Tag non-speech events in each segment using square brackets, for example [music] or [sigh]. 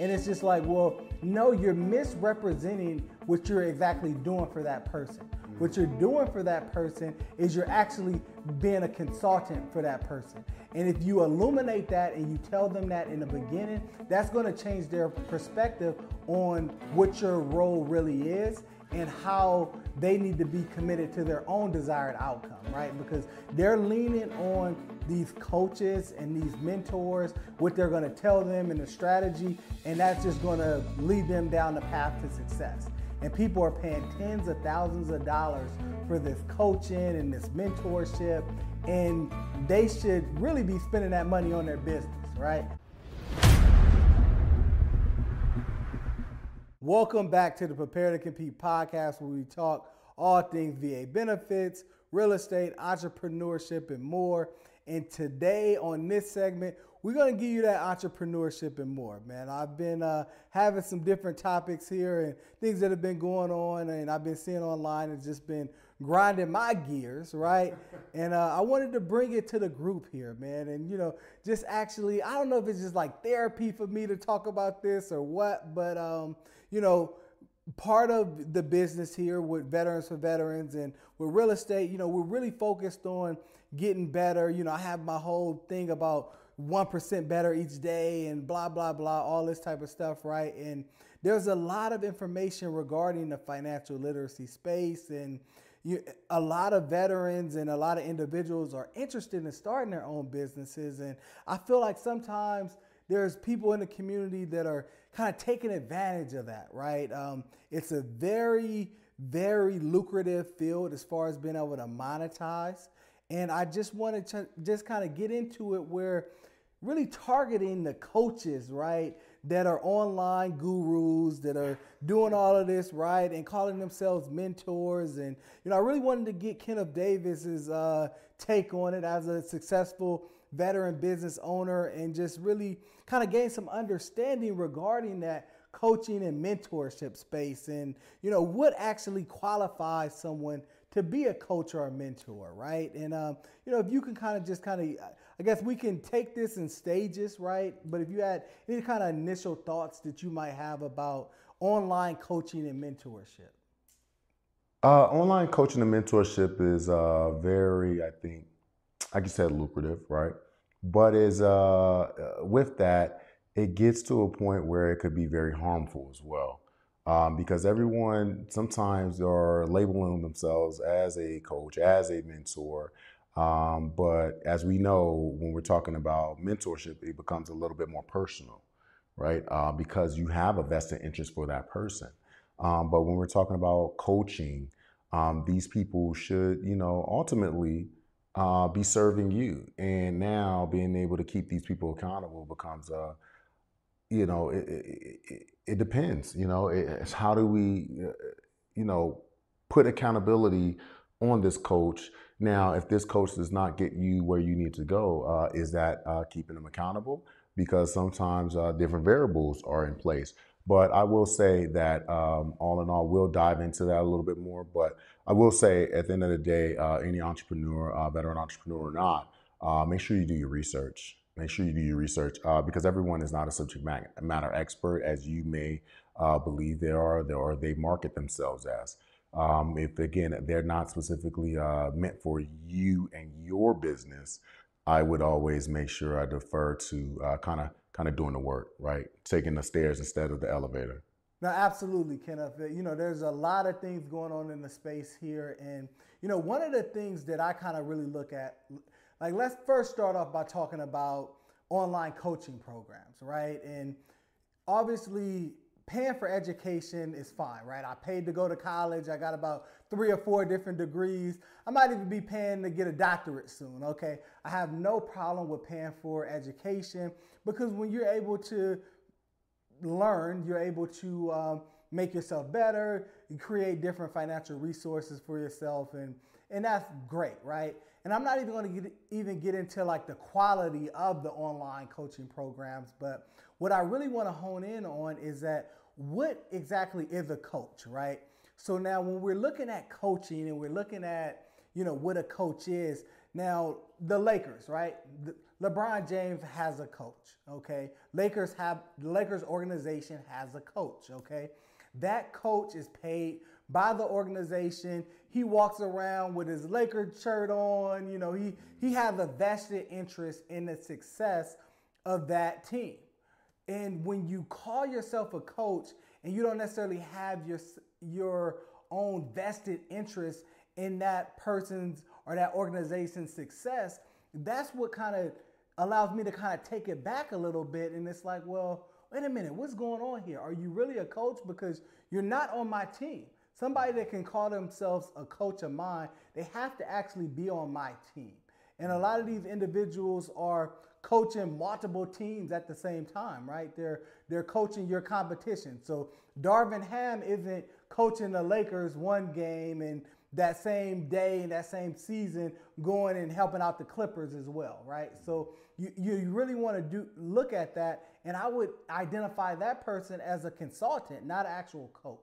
And it's just like, well, no, you're misrepresenting what you're exactly doing for that person. What you're doing for that person is you're actually being a consultant for that person. And if you illuminate that and you tell them that in the beginning, that's going to change their perspective on what your role really is and how they need to be committed to their own desired outcome, right? Because they're leaning on these coaches and these mentors, what they're going to tell them and the strategy, and that's just going to lead them down the path to success. And people are paying tens of thousands of dollars for this coaching and this mentorship, and they should really be spending that money on their business, right? Welcome back to the Prepare to Compete podcast, where we talk all things VA benefits, real estate, entrepreneurship, and more. And today on this segment, we're going to give you that entrepreneurship and more, man. I've been uh, having some different topics here and things that have been going on, and I've been seeing online. and just been grinding my gears, right? [laughs] and uh, I wanted to bring it to the group here, man. And, you know, just actually, I don't know if it's just like therapy for me to talk about this or what, but, um, you know, part of the business here with Veterans for Veterans and with real estate, you know, we're really focused on getting better. You know, I have my whole thing about 1% better each day and blah, blah, blah, all this type of stuff, right? And there's a lot of information regarding the financial literacy space and you, a lot of veterans and a lot of individuals are interested in starting their own businesses. And I feel like sometimes there's people in the community that are kind of taking advantage of that, right? Um, it's a very, very lucrative field as far as being able to monetize. And I just wanted to just kind of get into it where really targeting the coaches, right, that are online gurus that are doing all of this, right, and calling themselves mentors. And, you know, I really wanted to get Kenneth Davis's uh, take on it as a successful veteran business owner and just really kind of gain some understanding regarding that coaching and mentorship space and you know what actually qualifies someone to be a coach or a mentor right? And um, you know if you can kind of just kind of i guess we can take this in stages right? But if you had any kind of initial thoughts that you might have about online coaching and mentorship. Uh, online coaching and mentorship is uh, very i think like you said lucrative right but is uh, uh, with that, it gets to a point where it could be very harmful as well. Um, because everyone sometimes are labeling themselves as a coach, as a mentor. Um, but as we know, when we're talking about mentorship, it becomes a little bit more personal, right? Uh, because you have a vested interest for that person. Um, but when we're talking about coaching, um, these people should, you know, ultimately uh, be serving you. And now being able to keep these people accountable becomes a, uh, you know, it, it, it, it depends. You know, it's how do we, uh, you know, put accountability on this coach. Now, if this coach does not get you where you need to go, uh, is that uh, keeping them accountable? Because sometimes uh, different variables are in place. But I will say that um, all in all, we'll dive into that a little bit more. But I will say at the end of the day, uh, any entrepreneur, uh, veteran entrepreneur or not, uh, make sure you do your research. Make sure you do your research uh, because everyone is not a subject matter expert as you may uh, believe they are or they market themselves as. Um, if again, they're not specifically uh, meant for you and your business, I would always make sure I defer to kind of kind of doing the work, right? Taking the stairs instead of the elevator. No, absolutely, Kenneth. You know, there's a lot of things going on in the space here. And, you know, one of the things that I kind of really look at, like, let's first start off by talking about online coaching programs, right? And obviously, paying for education is fine, right? I paid to go to college. I got about three or four different degrees. I might even be paying to get a doctorate soon, okay? I have no problem with paying for education because when you're able to learn, you're able to um, make yourself better, you create different financial resources for yourself, and, and that's great, right? And I'm not even going to get, even get into like the quality of the online coaching programs, but what I really want to hone in on is that what exactly is a coach, right? So now when we're looking at coaching and we're looking at, you know, what a coach is, now the Lakers, right? The, LeBron James has a coach, okay? Lakers have the Lakers organization has a coach, okay? That coach is paid by the organization. He walks around with his Lakers shirt on, you know, he he has a vested interest in the success of that team. And when you call yourself a coach and you don't necessarily have your your own vested interest in that person's or that organization's success, that's what kind of allows me to kind of take it back a little bit. And it's like, well, wait a minute, what's going on here? Are you really a coach? Because you're not on my team. Somebody that can call themselves a coach of mine, they have to actually be on my team. And a lot of these individuals are coaching multiple teams at the same time, right? They're they're coaching your competition. So Darvin Ham isn't coaching the Lakers one game and that same day and that same season going and helping out the Clippers as well, right? So you, you really want to do look at that, and I would identify that person as a consultant, not an actual coach.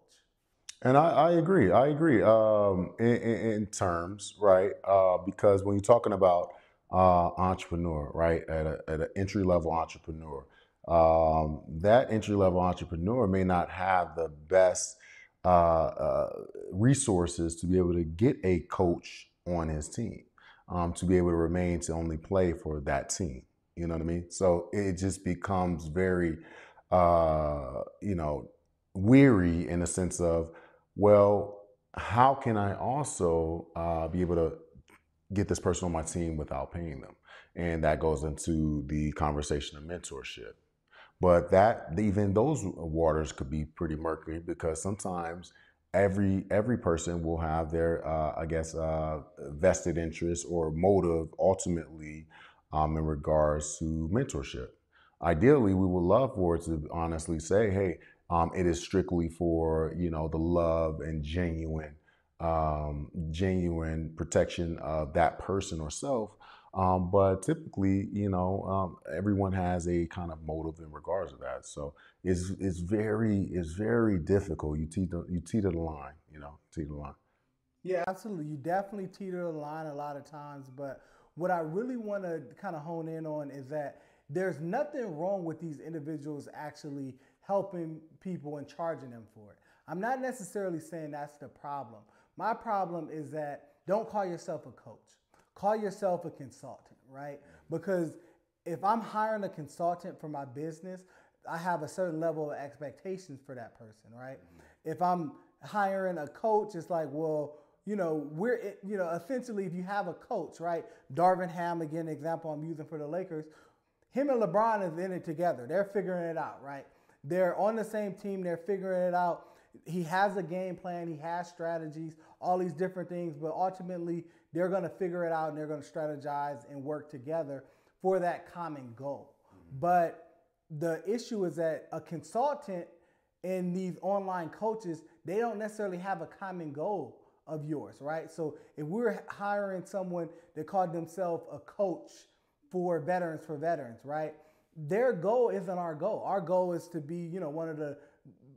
And I, I agree. I agree um, in, in, terms, right? Uh, because when you're talking about uh, entrepreneur, right, at, a, at an entry level entrepreneur, um, that entry level entrepreneur may not have the best uh, uh, resources to be able to get a coach on his team, um, to be able to remain to only play for that team. You know what I mean? So it just becomes very, uh, you know, weary in the sense of, well, how can I also uh, be able to get this person on my team without paying them? And that goes into the conversation of mentorship. But that even those waters could be pretty murky because sometimes every every person will have their uh, I guess uh, vested interest or motive ultimately um, in regards to mentorship. Ideally, we would love for it to honestly say, "Hey, um, it is strictly for you know the love and genuine, um, genuine protection of that person or self." Um, but typically, you know, um, everyone has a kind of motive in regards to that. So it's it's very it's very difficult. You teeter you teeter the line, you know, teeter the line. Yeah, absolutely. You definitely teeter the line a lot of times. But what I really want to kind of hone in on is that there's nothing wrong with these individuals actually helping people and charging them for it. I'm not necessarily saying that's the problem. My problem is that don't call yourself a coach call yourself a consultant, right? Because if I'm hiring a consultant for my business, I have a certain level of expectations for that person, right? Mm-hmm. If I'm hiring a coach, it's like, well, you know, we're, you know, essentially, if you have a coach, right? Darvin Ham, again, example I'm using for the Lakers, him and LeBron is in it together. They're figuring it out, right? They're on the same team. They're figuring it out. He has a game plan. He has strategies, all these different things. But ultimately, they're going to figure it out and they're going to strategize and work together for that common goal. Mm-hmm. But the issue is that a consultant and these online coaches, they don't necessarily have a common goal of yours, right? So if we're hiring someone that called themselves a coach for veterans for veterans, right? Their goal isn't our goal. Our goal is to be, you know, one of the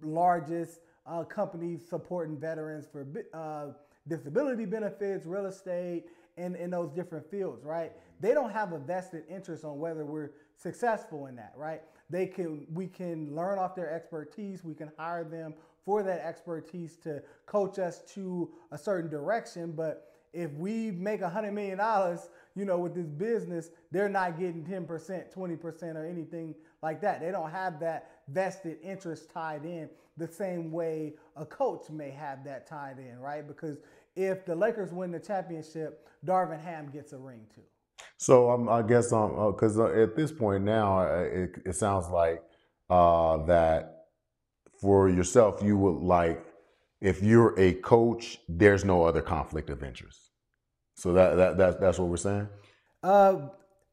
largest uh, companies supporting veterans for uh, disability benefits, real estate, and in those different fields, right? They don't have a vested interest on whether we're successful in that, right? They can we can learn off their expertise, we can hire them for that expertise to coach us to a certain direction, but if we make a hundred million dollars, you know, with this business, they're not getting 10%, 20%, or anything like that. They don't have that vested interest tied in the same way a coach may have that tied in, right? Because if the Lakers win the championship, Darvin Ham gets a ring too. So um, I guess um because uh, at this point now it, it sounds like uh, that for yourself you would like if you're a coach there's no other conflict of interest. So that that, that that's what we're saying. Uh,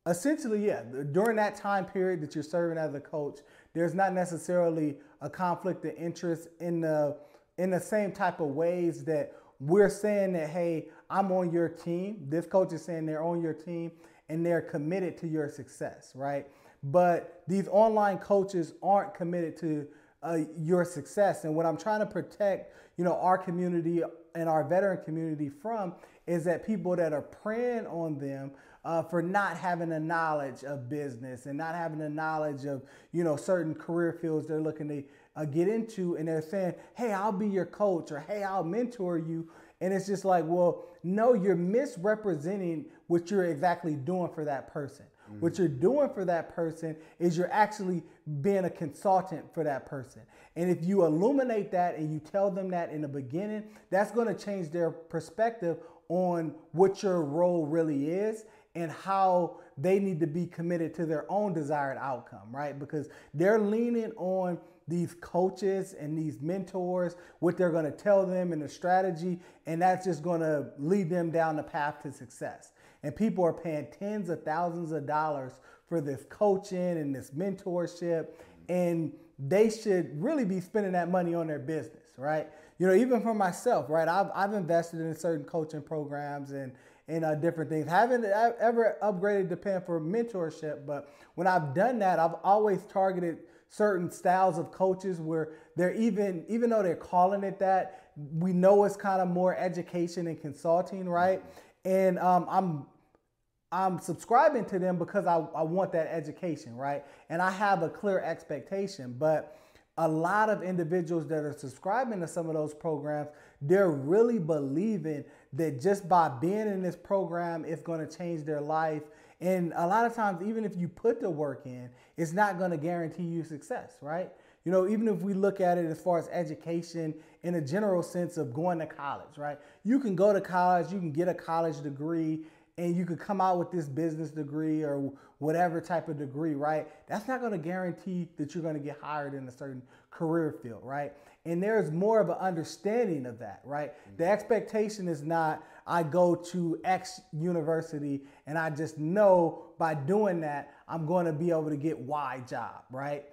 essentially, yeah. During that time period that you're serving as a coach, there's not necessarily a conflict of interest in the in the same type of ways that we're saying that hey i'm on your team. This coach is saying they're on your team and they're committed to your success right? But these online coaches aren't committed to uh, your success. And what i'm trying to protect you know our community and our veteran community from is that people that are preying on them uh, for not having a knowledge of business and not having a knowledge of you know certain career fields they're looking to uh, get into, and they're saying, "Hey, I'll be your coach," or "Hey, I'll mentor you," and it's just like, well, no, you're misrepresenting what you're exactly doing for that person. Mm-hmm. What you're doing for that person is you're actually being a consultant for that person. And if you illuminate that and you tell them that in the beginning, that's going to change their perspective on what your role really is and how they need to be committed to their own desired outcome, right? Because they're leaning on these coaches and these mentors, what they're going to tell them and the strategy, and that's just going to lead them down the path to success. And people are paying tens of thousands of dollars for this coaching and this mentorship, and they should really be spending that money on their business, right? You know, even for myself, right? I've, I've invested in certain coaching programs and and uh, different things. Haven't ever upgraded to paying for mentorship, but when I've done that, I've always targeted certain styles of coaches where they're even even though they're calling it that, we know it's kind of more education and consulting, right? And um, I'm I'm subscribing to them because I, I want that education, right? And I have a clear expectation. But a lot of individuals that are subscribing to some of those programs, they're really believing that just by being in this program, it's going to change their life. And a lot of times, even if you put the work in, it's not going to guarantee you success, right? You know, even if we look at it as far as education in a general sense of going to college, right? You can go to college, you can get a college degree, and you could come out with this business degree or whatever type of degree, right? That's not going to guarantee that you're going to get hired in a certain career field, right? And there's more of an understanding of that, right? Mm-hmm. The expectation is not I go to X university and I just know by doing that I'm going to be able to get Y job, right?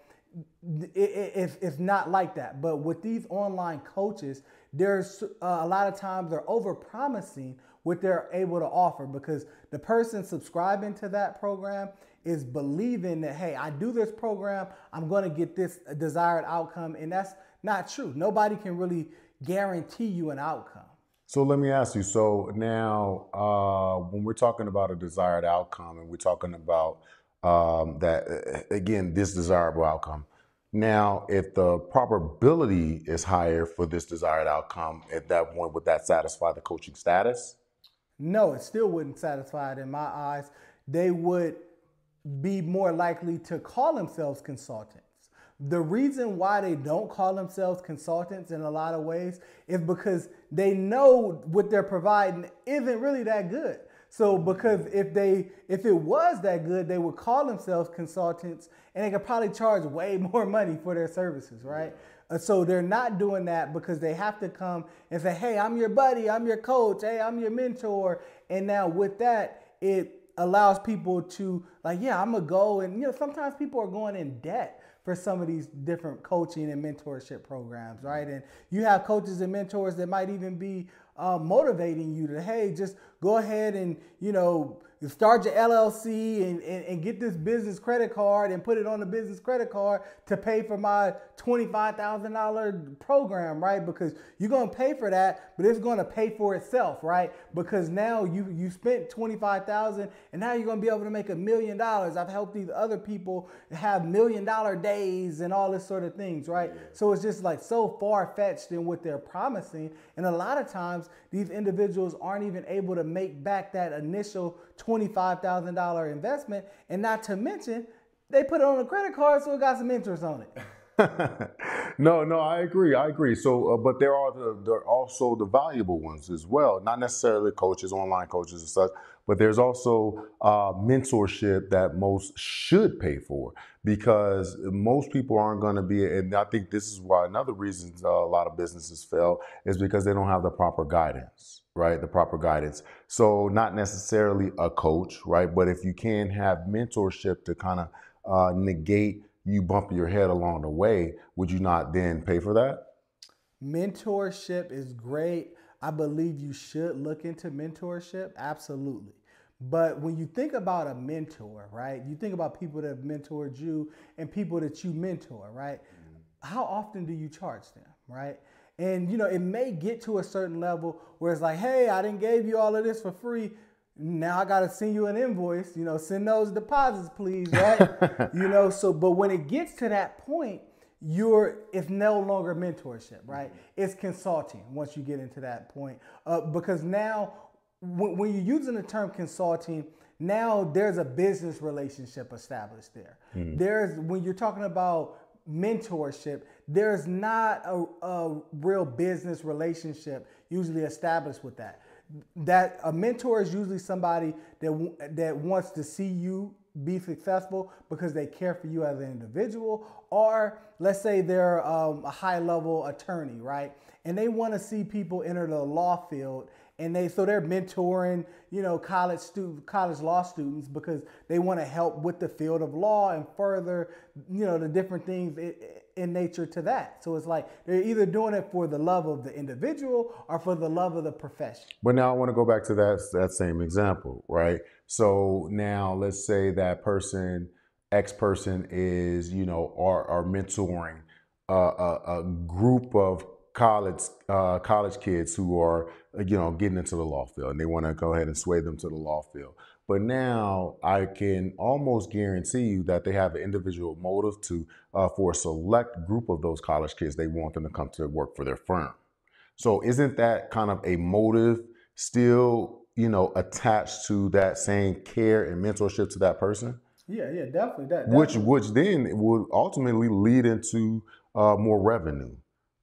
It, it's not like that. But with these online coaches, there's uh, a lot of times they're over promising what they're able to offer because the person subscribing to that program is believing that hey i do this program i'm going to get this desired outcome and that's not true nobody can really guarantee you an outcome so let me ask you so now uh, when we're talking about a desired outcome and we're talking about um, that again this desirable outcome now if the probability is higher for this desired outcome at that point would that satisfy the coaching status no, it still wouldn't satisfy it in my eyes. They would be more likely to call themselves consultants. The reason why they don't call themselves consultants in a lot of ways is because they know what they're providing isn't really that good. So because if they if it was that good, they would call themselves consultants and they could probably charge way [laughs] more money for their services, right? Uh, so they're not doing that because they have to come and say, hey, I'm your buddy, I'm your coach, hey, I'm your mentor. And now with that, it allows people to, like, yeah, I'm to go. And, you know, sometimes people are going in debt for some of these different coaching and mentorship programs, right? And you have coaches and mentors that might even be uh, motivating you to, hey, just go ahead and, you know, start your LLC and, and, and, get this business credit card and put it on the business credit card to pay for my $25,000 program, right? Because you're going to pay for that, but it's going to pay for itself, right? Because now you, you spent 25,000 and now you're going to be able to make a million dollars. I've helped these other people have million dollar days and all this sort of things, right? So it's just like so far fetched in what they're promising. And a lot of times these individuals aren't even able to make back that initial $25,000 investment. And not to mention, they put it on a credit card, so it got some interest on it. [laughs] no, no, I agree. I agree. So, uh, but there are the there are also the valuable ones as well. Not necessarily coaches, online coaches and such, but there's also uh, mentorship that most should pay for because most people aren't going to be. And I think this is why another reason uh, a lot of businesses fail is because they don't have the proper guidance right? The proper guidance. So not necessarily a coach, right? But if you can have mentorship to kind of uh, negate you bump your head along the way, would you not then pay for that? Mentorship is great. I believe you should look into mentorship, absolutely. But when you think about a mentor, right? You think about people that have mentored you and people that you mentor, right? Mm-hmm. How often do you charge them, right? And you know, it may get to a certain level where it's like, hey, I didn't gave you all of this for free. now I got to send you an invoice. You know, send those deposits, please, right? [laughs] you know, so but when it gets to that point, you're it's no longer mentorship, right? It's consulting once you get into that point, uh, because now when, when you're using the term consulting, now there's a business relationship established there. Mm. There's when you're talking about mentorship, there's not a, a real business relationship usually established with that. That a mentor is usually somebody that that wants to see you be successful because they care for you as an individual or let's say they're um, a high level attorney right? And they want to see people enter the law field and they so they're mentoring you know college student college law students because they want to help with the field of law and further you know the different things in nature to that. So it's like they're either doing it for the love of the individual or for the love of the profession. But now i want to go back to that that same example right? So now let's say that person x person is you know are, are mentoring a, a, a group of college uh, college kids who are you know getting into the law field and they want to go ahead and sway them to the law field. But now I can almost guarantee you that they have an individual motive to uh, for a select group of those college kids. They want them to come to work for their firm. So isn't that kind of a motive still you know attached to that same care and mentorship to that person? Yeah, yeah, definitely. That, definitely. which which then would ultimately lead into uh, more revenue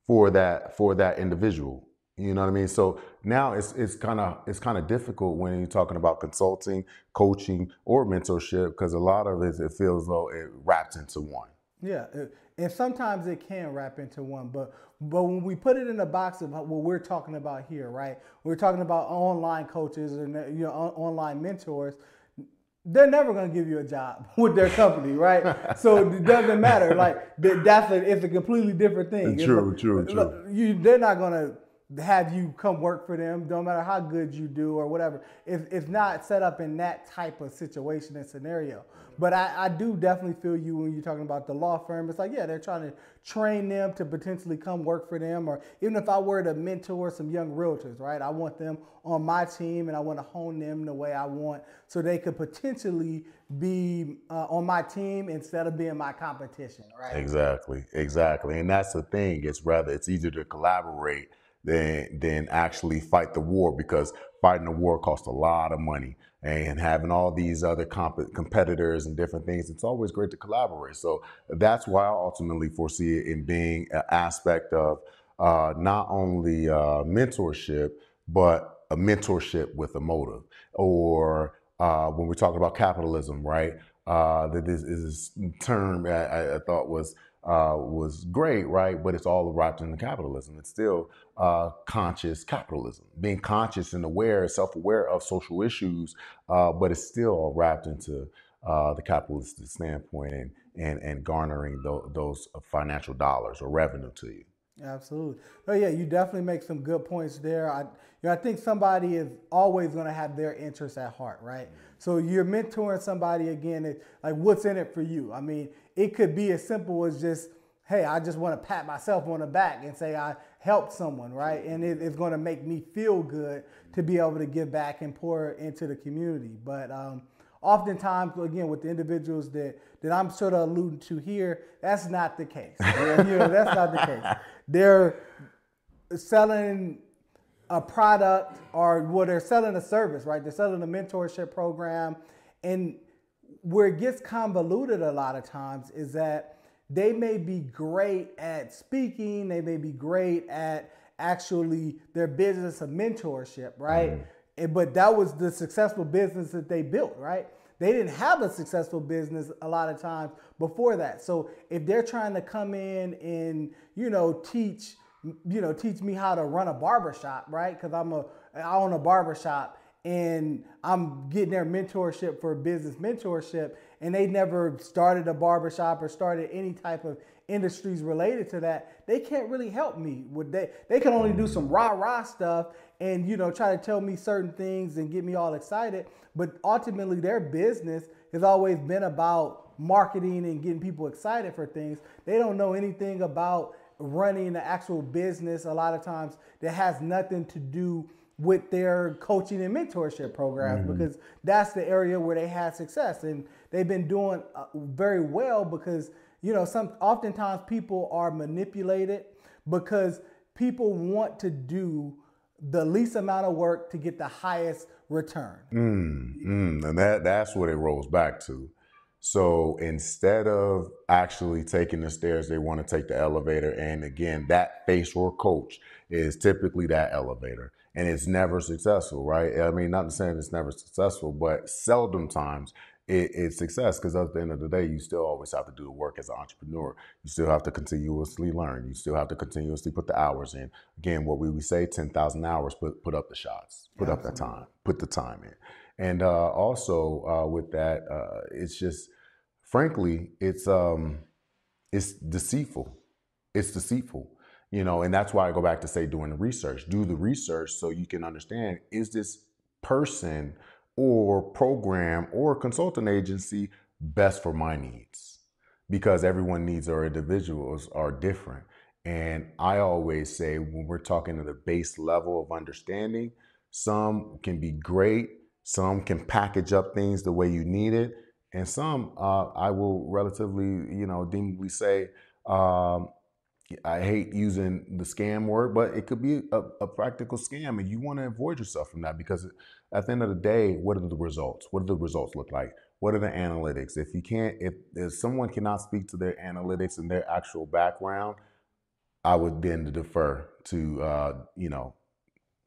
for that for that individual. You know what I mean? So now it's it's kind of it's kind of difficult when you're talking about consulting, coaching, or mentorship because a lot of it it feels though it wraps into one. Yeah, uh, and sometimes it can wrap into one, but but when we put it in the box of what we're talking about here, right? We're talking about online coaches or uh, you know online mentors they're never going to give you a job [laughs] with their company, right? so it doesn't matter. Like that's a, it's a completely different thing. True, true, true. You, they're not going to have you come work for them, no matter how good you do or whatever. If it's not set up in that type of situation and scenario. But I, I, do definitely feel you when you're talking about the law firm. It's like, yeah, they're trying to train them to potentially come work for them. Or even if I were to mentor some young realtors, right? I want them on my team and I want to hone them the way I want so they could potentially be uh, on my team instead of being my competition, right? Exactly, exactly. And that's the thing. It's rather, it's easier to collaborate than, than actually fight the war because fighting the war costs a lot of money and having all these other comp- competitors and different things, it's always great to collaborate. So that's why I ultimately foresee it in being an aspect of uh, not only uh, mentorship, but a mentorship with a motive. Or uh, when we're talking about capitalism, right? Uh, that this is term I, I thought was uh, was great, right? But it's all wrapped into capitalism. It's still uh, conscious capitalism, being conscious and aware, self-aware of social issues, uh, but it's still wrapped into uh, the capitalist standpoint and and, and garnering th- those financial dollars or revenue to you. Absolutely. Oh yeah, you definitely make some good points there. I, you know, I think somebody is always going to have their interests at heart, right? So you're mentoring somebody again. like, what's in it for you? I mean, it could be as simple as just, hey, I just want to pat myself on the back and say I helped someone, right? And it, it's going to make me feel good to be able to give back and pour into the community. But um, oftentimes, again, with the individuals that, that I'm sort of alluding to here, that's not the case. you know, that's not the case. [laughs] They're selling a product or well, they're selling a service, right? They're selling a mentorship program. And where it gets convoluted a lot of times is that they may be great at speaking, they may be great at actually their business of mentorship, right? Mm. And, but that was the successful business that they built, right? They didn't have a successful business a lot of times before that. So if they're trying to come in and, you know, teach, you know, teach me how to run a barbershop, right? Because I'm a I own a barbershop and I'm getting their mentorship for business mentorship, and they never started a barbershop or started any type of industries related to that, they can't really help me. Would they they can only do some rah-rah stuff and you know try to tell me certain things and get me all excited. But ultimately their business has always been about marketing and getting people excited for things. They don't know anything about running the actual business a lot of times that has nothing to do with their coaching and mentorship programs mm-hmm. because that's the area where they had success and they've been doing uh, very well because you know some oftentimes people are manipulated because people want to do the least amount of work to get the highest return. Mm, mm, and that that's what it rolls back to. So instead of actually taking the stairs, they want to take the elevator. And again, that face or coach is typically that elevator. And it's never successful, right? I mean, not saying it's never successful, but seldom times it, it's success because at the end of the day, you still always have to do the work as an entrepreneur. You still have to continuously learn. You still have to continuously put the hours in. Again, what we would say, 10,000 hours, put, put up the shots, put up that time, put the time in. And uh, also uh, with that, uh, it's just, frankly, it's, um, it's deceitful. It's deceitful you know and that's why i go back to say doing the research. Do the research so you can understand is this person or program or consulting agency best for my needs? Because everyone needs our individuals are different. And i always say when we're talking to the base level of understanding some can be great some can package up things the way you need it and some uh, i will relatively you know deemly say um, I hate using the scam word, but it could be a, a, practical scam, and you want to avoid yourself from that because at the end of the day, what are the results? What do the results look like? What are the analytics? If you can't, if, if someone cannot speak to their analytics and their actual background, I would then defer to uh, you know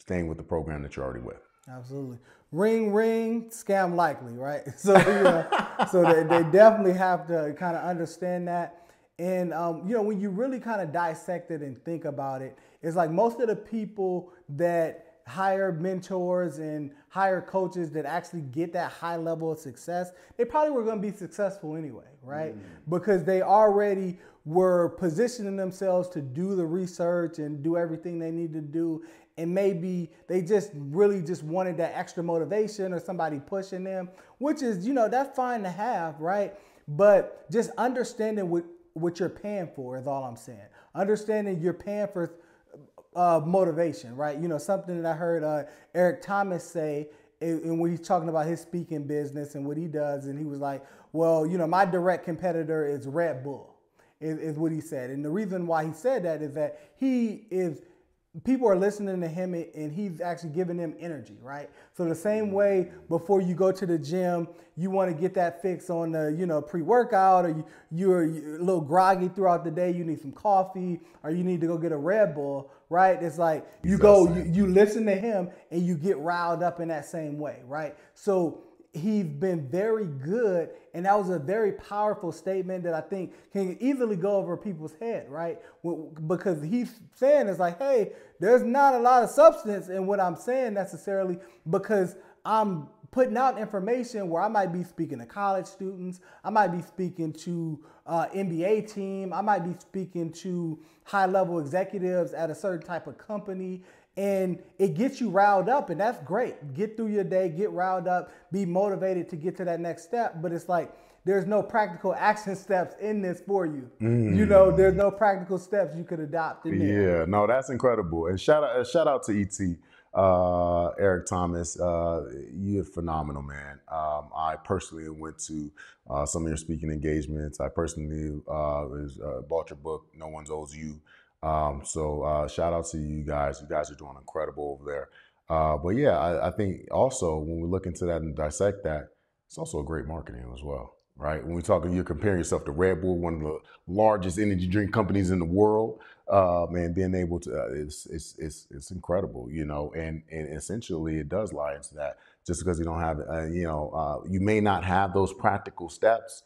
staying with the program that you're already with. Absolutely. Ring, ring, scam likely, right? [laughs] So, you know, so they, they definitely have to kind of understand that. And um, you know, when you really kind of dissect it and think about it, it's like most of the people that hire mentors and hire coaches that actually get that high level of success, they probably were going to be successful anyway, right? Mm. Because they already were positioning themselves to do the research and do everything they need to do. And maybe they just really just wanted that extra motivation or somebody pushing them, which is, you know, that's fine to have, right? But just understanding what what you're paying for is all I'm saying. Understanding you're paying for uh, motivation, right? You know, something that I heard uh, Eric Thomas say and when he's talking about his speaking business and what he does, and he was like, well, you know, my direct competitor is Red Bull, is, is what he said. And the reason why he said that is that he is people are listening to him and he's actually giving them energy, right? So the same mm-hmm. way before you go to the gym, you want to get that fix on the, you know, pre-workout or you, you're a little groggy throughout the day, you need some coffee or you need to go get a Red Bull, right? It's like you go, you, you listen to him and you get riled up in that same way, right? So he's been very good and that was a very powerful statement that i think can easily go over people's head right? Because he's saying it's like hey there's not a lot of substance in what i'm saying necessarily because i'm putting out information where i might be speaking to college students i might be speaking to uh, nba team i might be speaking to high level executives at a certain type of company and it gets you riled up and that's great get through your day get riled up be motivated to get to that next step but it's like there's no practical action [laughs] steps in this for you mm. you know there's no practical steps you could adopt in there. yeah no that's incredible and shout out shout out to ET uh, Eric Thomas, uh, you're phenomenal, man. Um, I personally went to uh, some of your speaking engagements. I personally uh, was, uh, bought your book, No One Owes You. Um, so uh, shout out to you guys. You guys are doing incredible over there. Uh, but yeah, I, I, think also when we look into that and dissect that, it's also a great marketing as well, right? When we talk, you're comparing yourself to Red Bull, one of the largest energy drink companies in the world, uh, man, being able to, uh, it's, it's, it's, it's incredible, you know, and, and essentially it does lie into that. Just because you don't have, uh, you know, uh, you may not have those practical steps,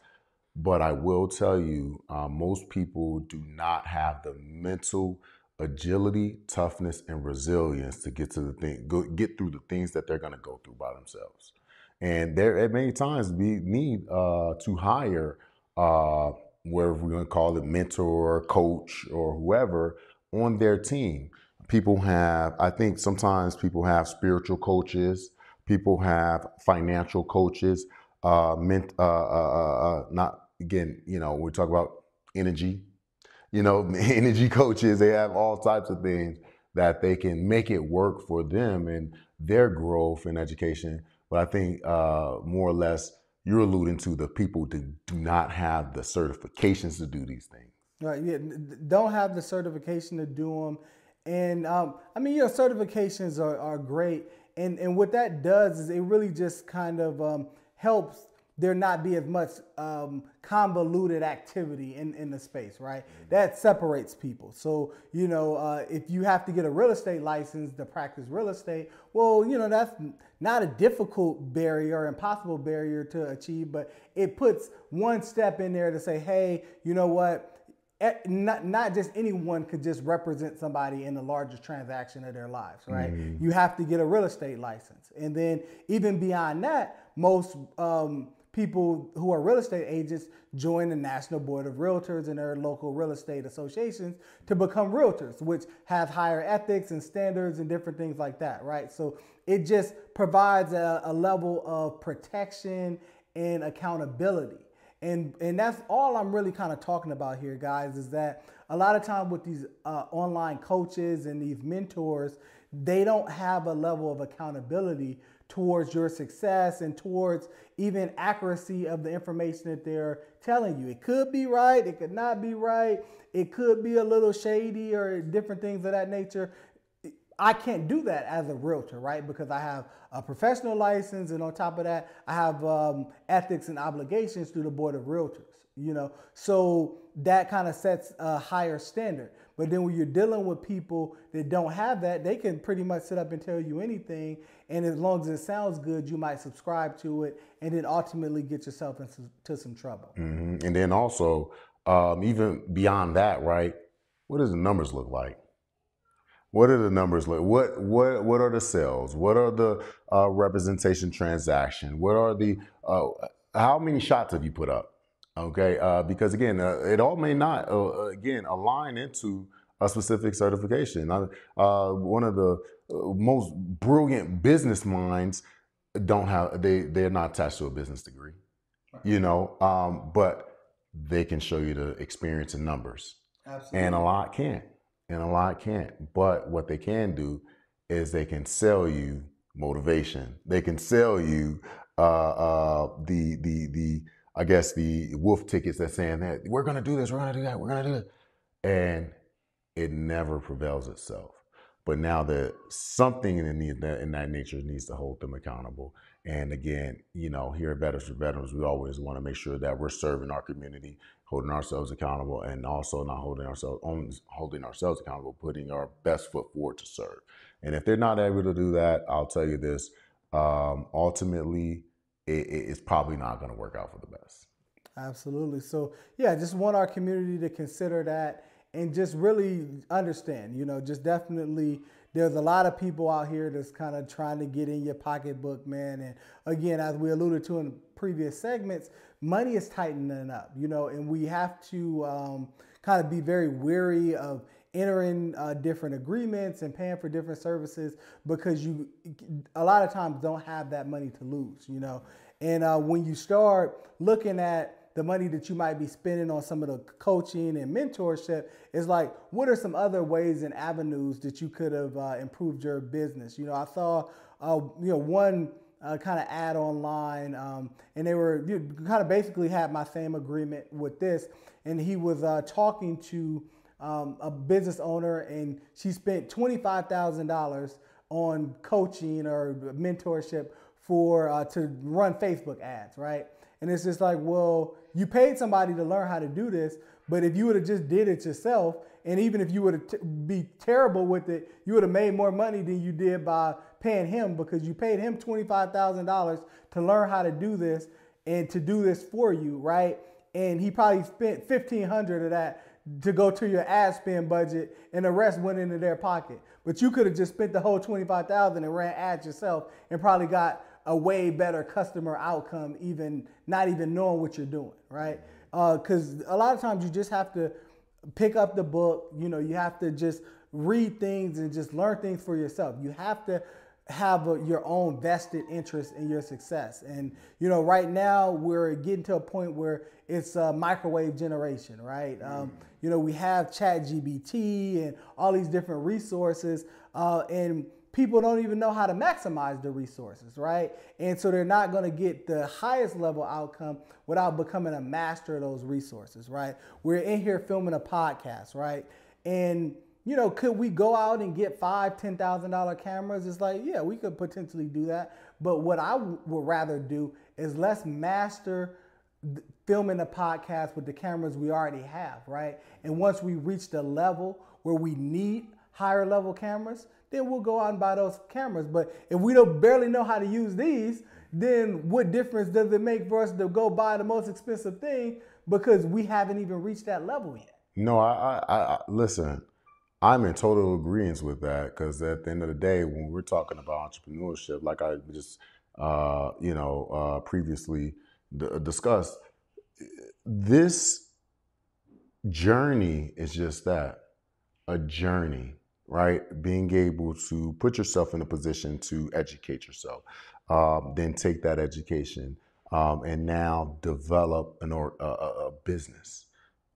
but I will tell you, uh, most people do not have the mental agility, toughness, and resilience to get to the thing, go, get through the things that they're going to go through by themselves. And there, at many times, we need uh, to hire, uh, wherever we're going to call it, mentor, coach, or whoever on their team. People have, I think sometimes people have spiritual coaches, people have financial coaches, uh, ment, uh, uh, uh, uh not again, you know, we talk about energy, you know, [laughs] energy coaches, they have all types of things. that they can make it work for them and their growth and education. But I think uh, more or less you're alluding to the people that do not have the certifications to do these things. Right. Yeah. Don't have the certification to do them. And um, I mean, you know, certifications are, are great. And, and what that does is it really just kind of um, helps there not be as much um, convoluted activity in, in the space, right? Mm-hmm. That separates people. So, you know, uh, if you have to get a real estate license to practice real estate, well, you know, that's not a difficult barrier, impossible barrier to achieve, but it puts one step in there to say, hey, you know what? not, not just anyone could just represent somebody in the largest transaction of their lives, right? Mm-hmm. You have to get a real estate license. And then even beyond that, most um, people who are real estate agents join the National Board of Realtors and their local real estate associations to become realtors, which have higher ethics and standards and different things like that, right? So it just provides a, a level of protection and accountability. And, and that's all I'm really kind of talking about here, guys, is that a lot of time with these uh, online coaches and these mentors, they don't have a level of accountability towards your success and towards even accuracy of the information that they're telling you. It could be right, it could not be right, it could be a little shady or different things of that nature. I can't do that as a realtor, right? Because I have a professional license, and on top of that, I have um, ethics and obligations through the board of realtors. You know, so that kind of sets a higher standard. But then when you're dealing with people that don't have that, they can pretty much sit up and tell you anything, and as long as it sounds good, you might subscribe to it, and then ultimately get yourself into some trouble. Mm-hmm. And then also, um, even beyond that, right? What does the numbers look like? What are the numbers like? What what what are the sales? What are the uh, representation transaction? What are the uh, how many shots have you put up? Okay, uh, because again, uh, it all may not uh, again align into a specific certification. Uh, one of the most brilliant business minds don't have they they're not attached to a business degree, you know, um, but they can show you the experience and numbers, Absolutely. and a lot can't and a lot can't. But what they can do is they can sell you motivation. They can sell you uh, uh, the the the I guess the wolf tickets that saying that we're gonna do this, we're gonna do that, we're gonna do it, and it never prevails itself. But now that something in, the, in that nature needs to hold them accountable. And again, you know, here at Veterans for Veterans, we always want to make sure that we're serving our community, holding ourselves accountable, and also not holding ourselves holding ourselves accountable, putting our best foot forward to serve. And if they're not able to do that, I'll tell you this: um, ultimately, it, it's probably not going to work out for the best. Absolutely. So yeah, just want our community to consider that and just really understand. You know, just definitely there's a lot of people out here that's kind of trying to get in your pocketbook, man. And again, as we alluded to in previous segments, money is tightening up, you know, and we have to um, kind of be very wary of entering uh, different agreements and paying for different services because you a lot of times don't have that money to lose, you know. And uh, when you start looking at the money that you might be spending on some of the coaching and mentorship is like, what are some other ways and avenues that you could have uh, improved your business? You know, I saw, uh, you know, one uh, kind of ad online, um, and they were you know, kind of basically had my same agreement with this, and he was uh, talking to um, a business owner, and she spent twenty five thousand dollars on coaching or mentorship for uh, to run Facebook ads, right? And it's just like, well, you paid somebody to learn how to do this, but if you would have just did it yourself, and even if you would have t- be terrible with it, you would have made more money than you did by paying him because you paid him $25,000 to learn how to do this and to do this for you, right? And he probably spent 1500 of that to go to your ad spend budget and the rest went into their pocket. But you could have just spent the whole 25,000 and ran ads yourself and probably got a way better customer outcome, even not even knowing what you're doing, right? Because uh, a lot of times you just have to pick up the book. You know, you have to just read things and just learn things for yourself. You have to have a, your own vested interest in your success. And you know, right now we're getting to a point where it's a microwave generation, right? Mm. Um, you know, we have Chat GPT and all these different resources, uh, and people don't even know how to maximize the resources, right? And so they're not going to get the highest level outcome without becoming a master of those resources, right? We're in here filming a podcast, right? And you know, could we go out and get five, ten thousand dollar cameras? It's like, yeah, we could potentially do that. But what I w- would rather do is let's master th- filming a podcast with the cameras we already have, right? And once we reach the level where we need higher level cameras, then we'll go out and buy those cameras. But if we don't barely know how to use these, then what difference does it make for us to go buy the most expensive thing because we haven't even reached that level yet? No, I, I, I listen. I'm in total agreement with that because at the end of the day, when we're talking about entrepreneurship, like I just uh, you know uh, previously d- discussed, this journey is just that a journey, right? Being able to put yourself in a position to educate yourself, um, then take that education um, and now develop an or, a, a business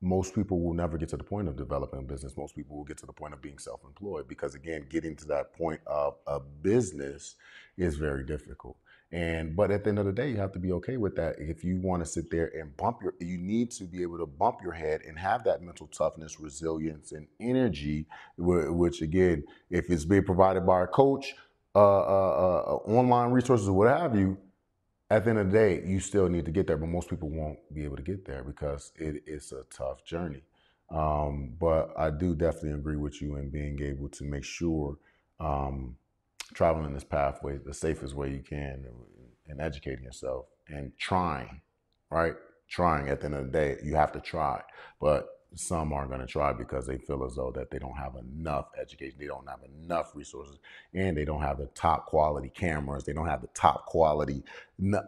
most people will never get to the point of developing a business. Most people will get to the point of being self employed because, again, getting to that point of a business is very difficult. And but at the end of the day, you have to be okay with that. If you want to sit there and bump your, you need to be able to bump your head and have that mental toughness, resilience, and energy. Which again, if it's being provided by a coach, uh, uh, uh, online resources, what have you, at the end of the day, you still need to get there, but most people won't be able to get there because it is a tough journey. Um, but I do definitely agree with you in being able to make sure um, traveling this pathway the safest way you can and educating yourself and trying, right? Trying at the end of the day, you have to try. But some aren't going to try because they feel as though that they don't have enough education, they don't have enough resources, and they don't have the top quality cameras, they don't have the top quality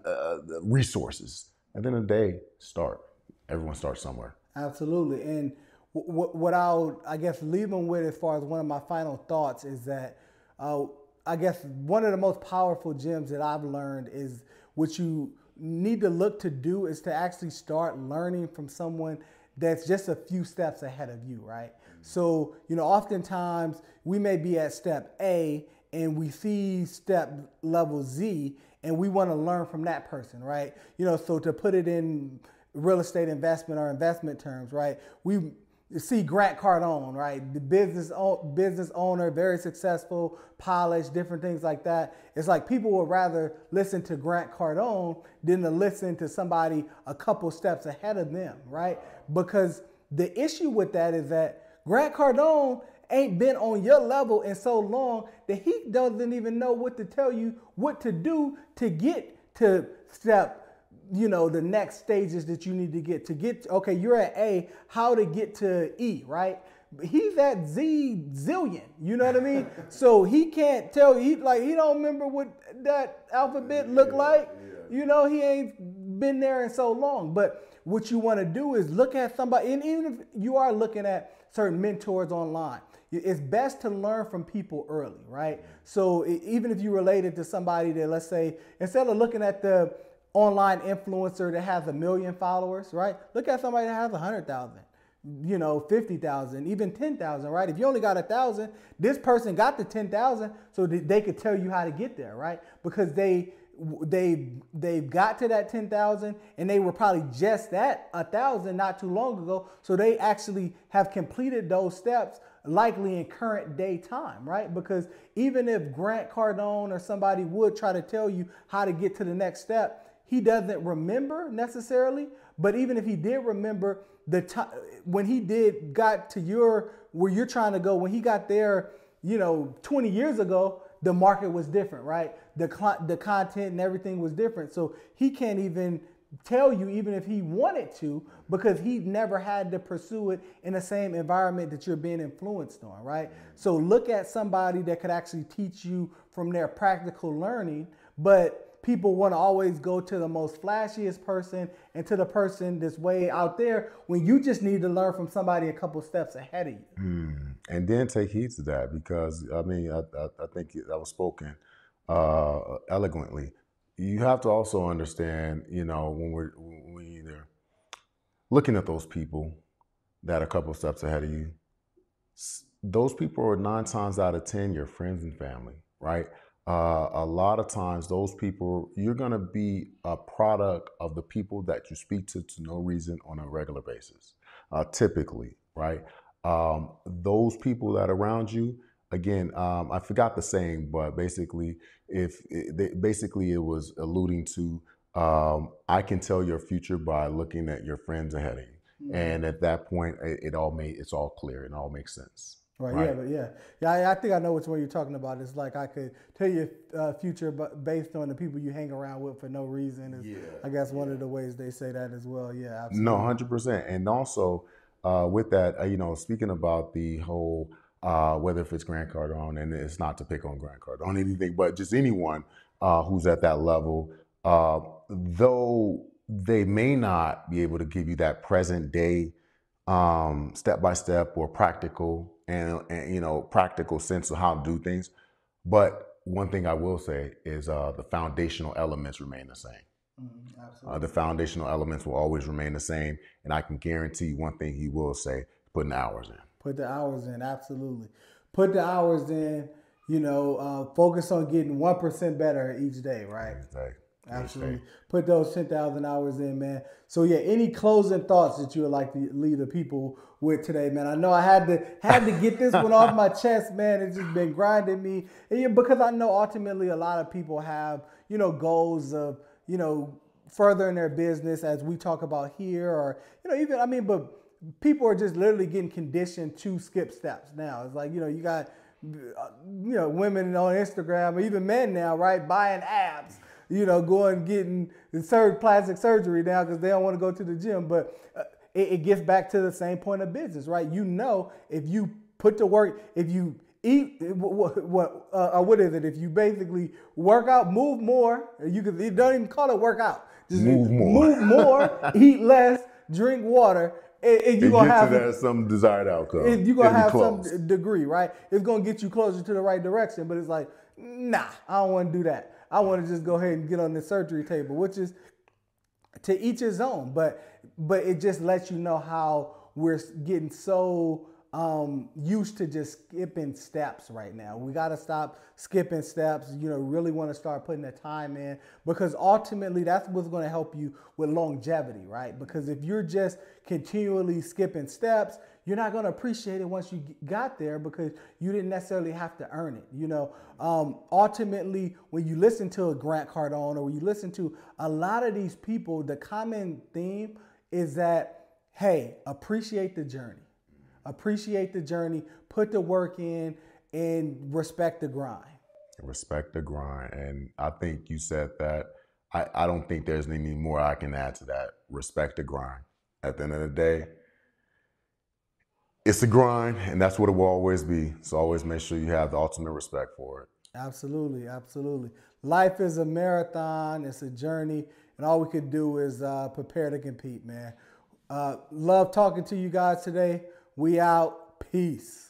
uh, resources. At the end of the day, start. Everyone starts somewhere. Absolutely, and w- what I'll I guess leave them with as far as one of my final thoughts is that uh, I guess one of the most powerful gems that I've learned is what you need to look to do is to actually start learning from someone that's just a few steps ahead of you, right? Mm-hmm. So, you know, oftentimes we may be at step A and we see step level Z and we want to learn from that person, right? You know, so to put it in real estate investment or investment terms, right? We see Grant Cardone, right? The business business owner, very successful, polished, different things like that. It's like people would rather listen to Grant Cardone than to listen to somebody a couple steps ahead of them, right? Because the issue with that is that Grant Cardone ain't been on your level in so long that he doesn't even know what to tell you what to do to get to step you know the next stages that you need to get to get okay you're at a how to get to e right? He's at z zillion you know what i mean? [laughs] So he can't tell he like he don't remember what that alphabet looked like. you know he ain't been there in so long. But what you want to do is look at somebody and even if you are looking at certain mentors online it's best to learn from people early right? So even if you related to somebody that let's say instead of looking at the online influencer that has a million followers, right? Look at somebody that has a hundred thousand, you know, fifty thousand, even ten thousand, right? If you only got a thousand, this person got the ten thousand, so they could tell you how to get there, right? Because they they they got to that 10,000 and they were probably just that a thousand not too long ago so they actually have completed those steps likely in current day time right because even if Grant Cardone or somebody would try to tell you how to get to the next step he doesn't remember necessarily, but even if he did remember the time when he did got to your where you're trying to go, when he got there, you know, 20 years ago, the market was different, right? The the content and everything was different. So he can't even tell you even if he wanted to because he never had to pursue it in the same environment that you're being influenced on, right? So look at somebody that could actually teach you from their practical learning, but people want to always go to the most flashiest person and to the person that's way out there when you just need to learn from somebody a couple steps ahead of you. Mm. And then take heed to that because, I mean, I, I, I think that was spoken uh, eloquently. You have to also understand, you know, when we're we either looking at those people that are a couple steps ahead of you, those people are nine times out of ten your friends and family, right? Uh, a lot of times, those people you're going to be a product of the people that you speak to to no reason on a regular basis. Uh, typically, right? Um, those people that are around you, again, um, I forgot the saying, but basically, if it, basically it was alluding to, um, I can tell your future by looking at your friends ahead of you, mm-hmm. and at that point, it, it all made it's all clear and all makes sense. Right, right. Yeah. But yeah. Yeah. I, I, think I know which one you're talking about. It's like I could tell you uh, future, but based on the people you hang around with for no reason. Is, yeah. I guess one of the ways they say that as well. Yeah. Absolutely. No, hundred percent. And also uh, with that, uh, you know, speaking about the whole uh, whether if it's Grant Cardone, and it's not to pick on Grant Cardone, anything, but just anyone uh, who's at that level, uh, though they may not be able to give you that present day step by step or practical and, and, you know practical sense of how to do things. But one thing I will say is uh, the foundational elements remain the same. Mm, uh, the foundational elements will always remain the same, and I can guarantee one thing he will say: putting the hours in. Put the hours in, absolutely. Put the hours in. You know, uh, focus on getting one percent better each day, right? Each Absolutely. Put those 10,000 hours in, man. So yeah, any closing thoughts that you would like to leave the people with today, man? I know I had to had to get this one off my [laughs] chest, man. It's just been grinding me. And, yeah, because I know ultimately a lot of people have, you know, goals of, you know, furthering their business as we talk about here or, you know, even I mean, but people are just literally getting conditioned to skip steps now. It's like, you know, you got uh, you know, women on Instagram or even men now, right, buying abs you know, going getting plastic surgery now because they don't want to go to the gym. But uh, it, it gets back to the same point of business, right? You know, if you put the work, if you eat what what uh, what is it? If you basically work out, move more. You can you don't even call it workout. Just move more. Move more. [laughs] eat less. Drink water. And, and you're gonna have to some desired outcome. You're gonna have some degree, right? It's gonna get you closer to the right direction. But it's like, nah, I don't want to do that. I want to just go ahead and get on the surgery table, which is to each his own. But but it just lets you know how we're getting so um, used to just skipping steps right now. We got to stop skipping steps. You know, really want to start putting the time in because ultimately that's what's going to help you with longevity, right? Because if you're just continually skipping steps, you're not going to appreciate it once you got there because you didn't necessarily have to earn it. You know, um, ultimately, when you listen to a Grant Cardone or you listen to a lot of these people, the common theme is that, hey, appreciate the journey. Appreciate the journey, put the work in, and respect the grind. Respect the grind. And I think you said that. I, I don't think there's any more I can add to that. Respect the grind. At the end of the day, it's a grind, and that's what it will always be. So always make sure you have the ultimate respect for it. Absolutely, absolutely. Life is a marathon. It's a journey, and all we could do is uh, prepare to compete, man. Uh, love talking to you guys today. We out. Peace.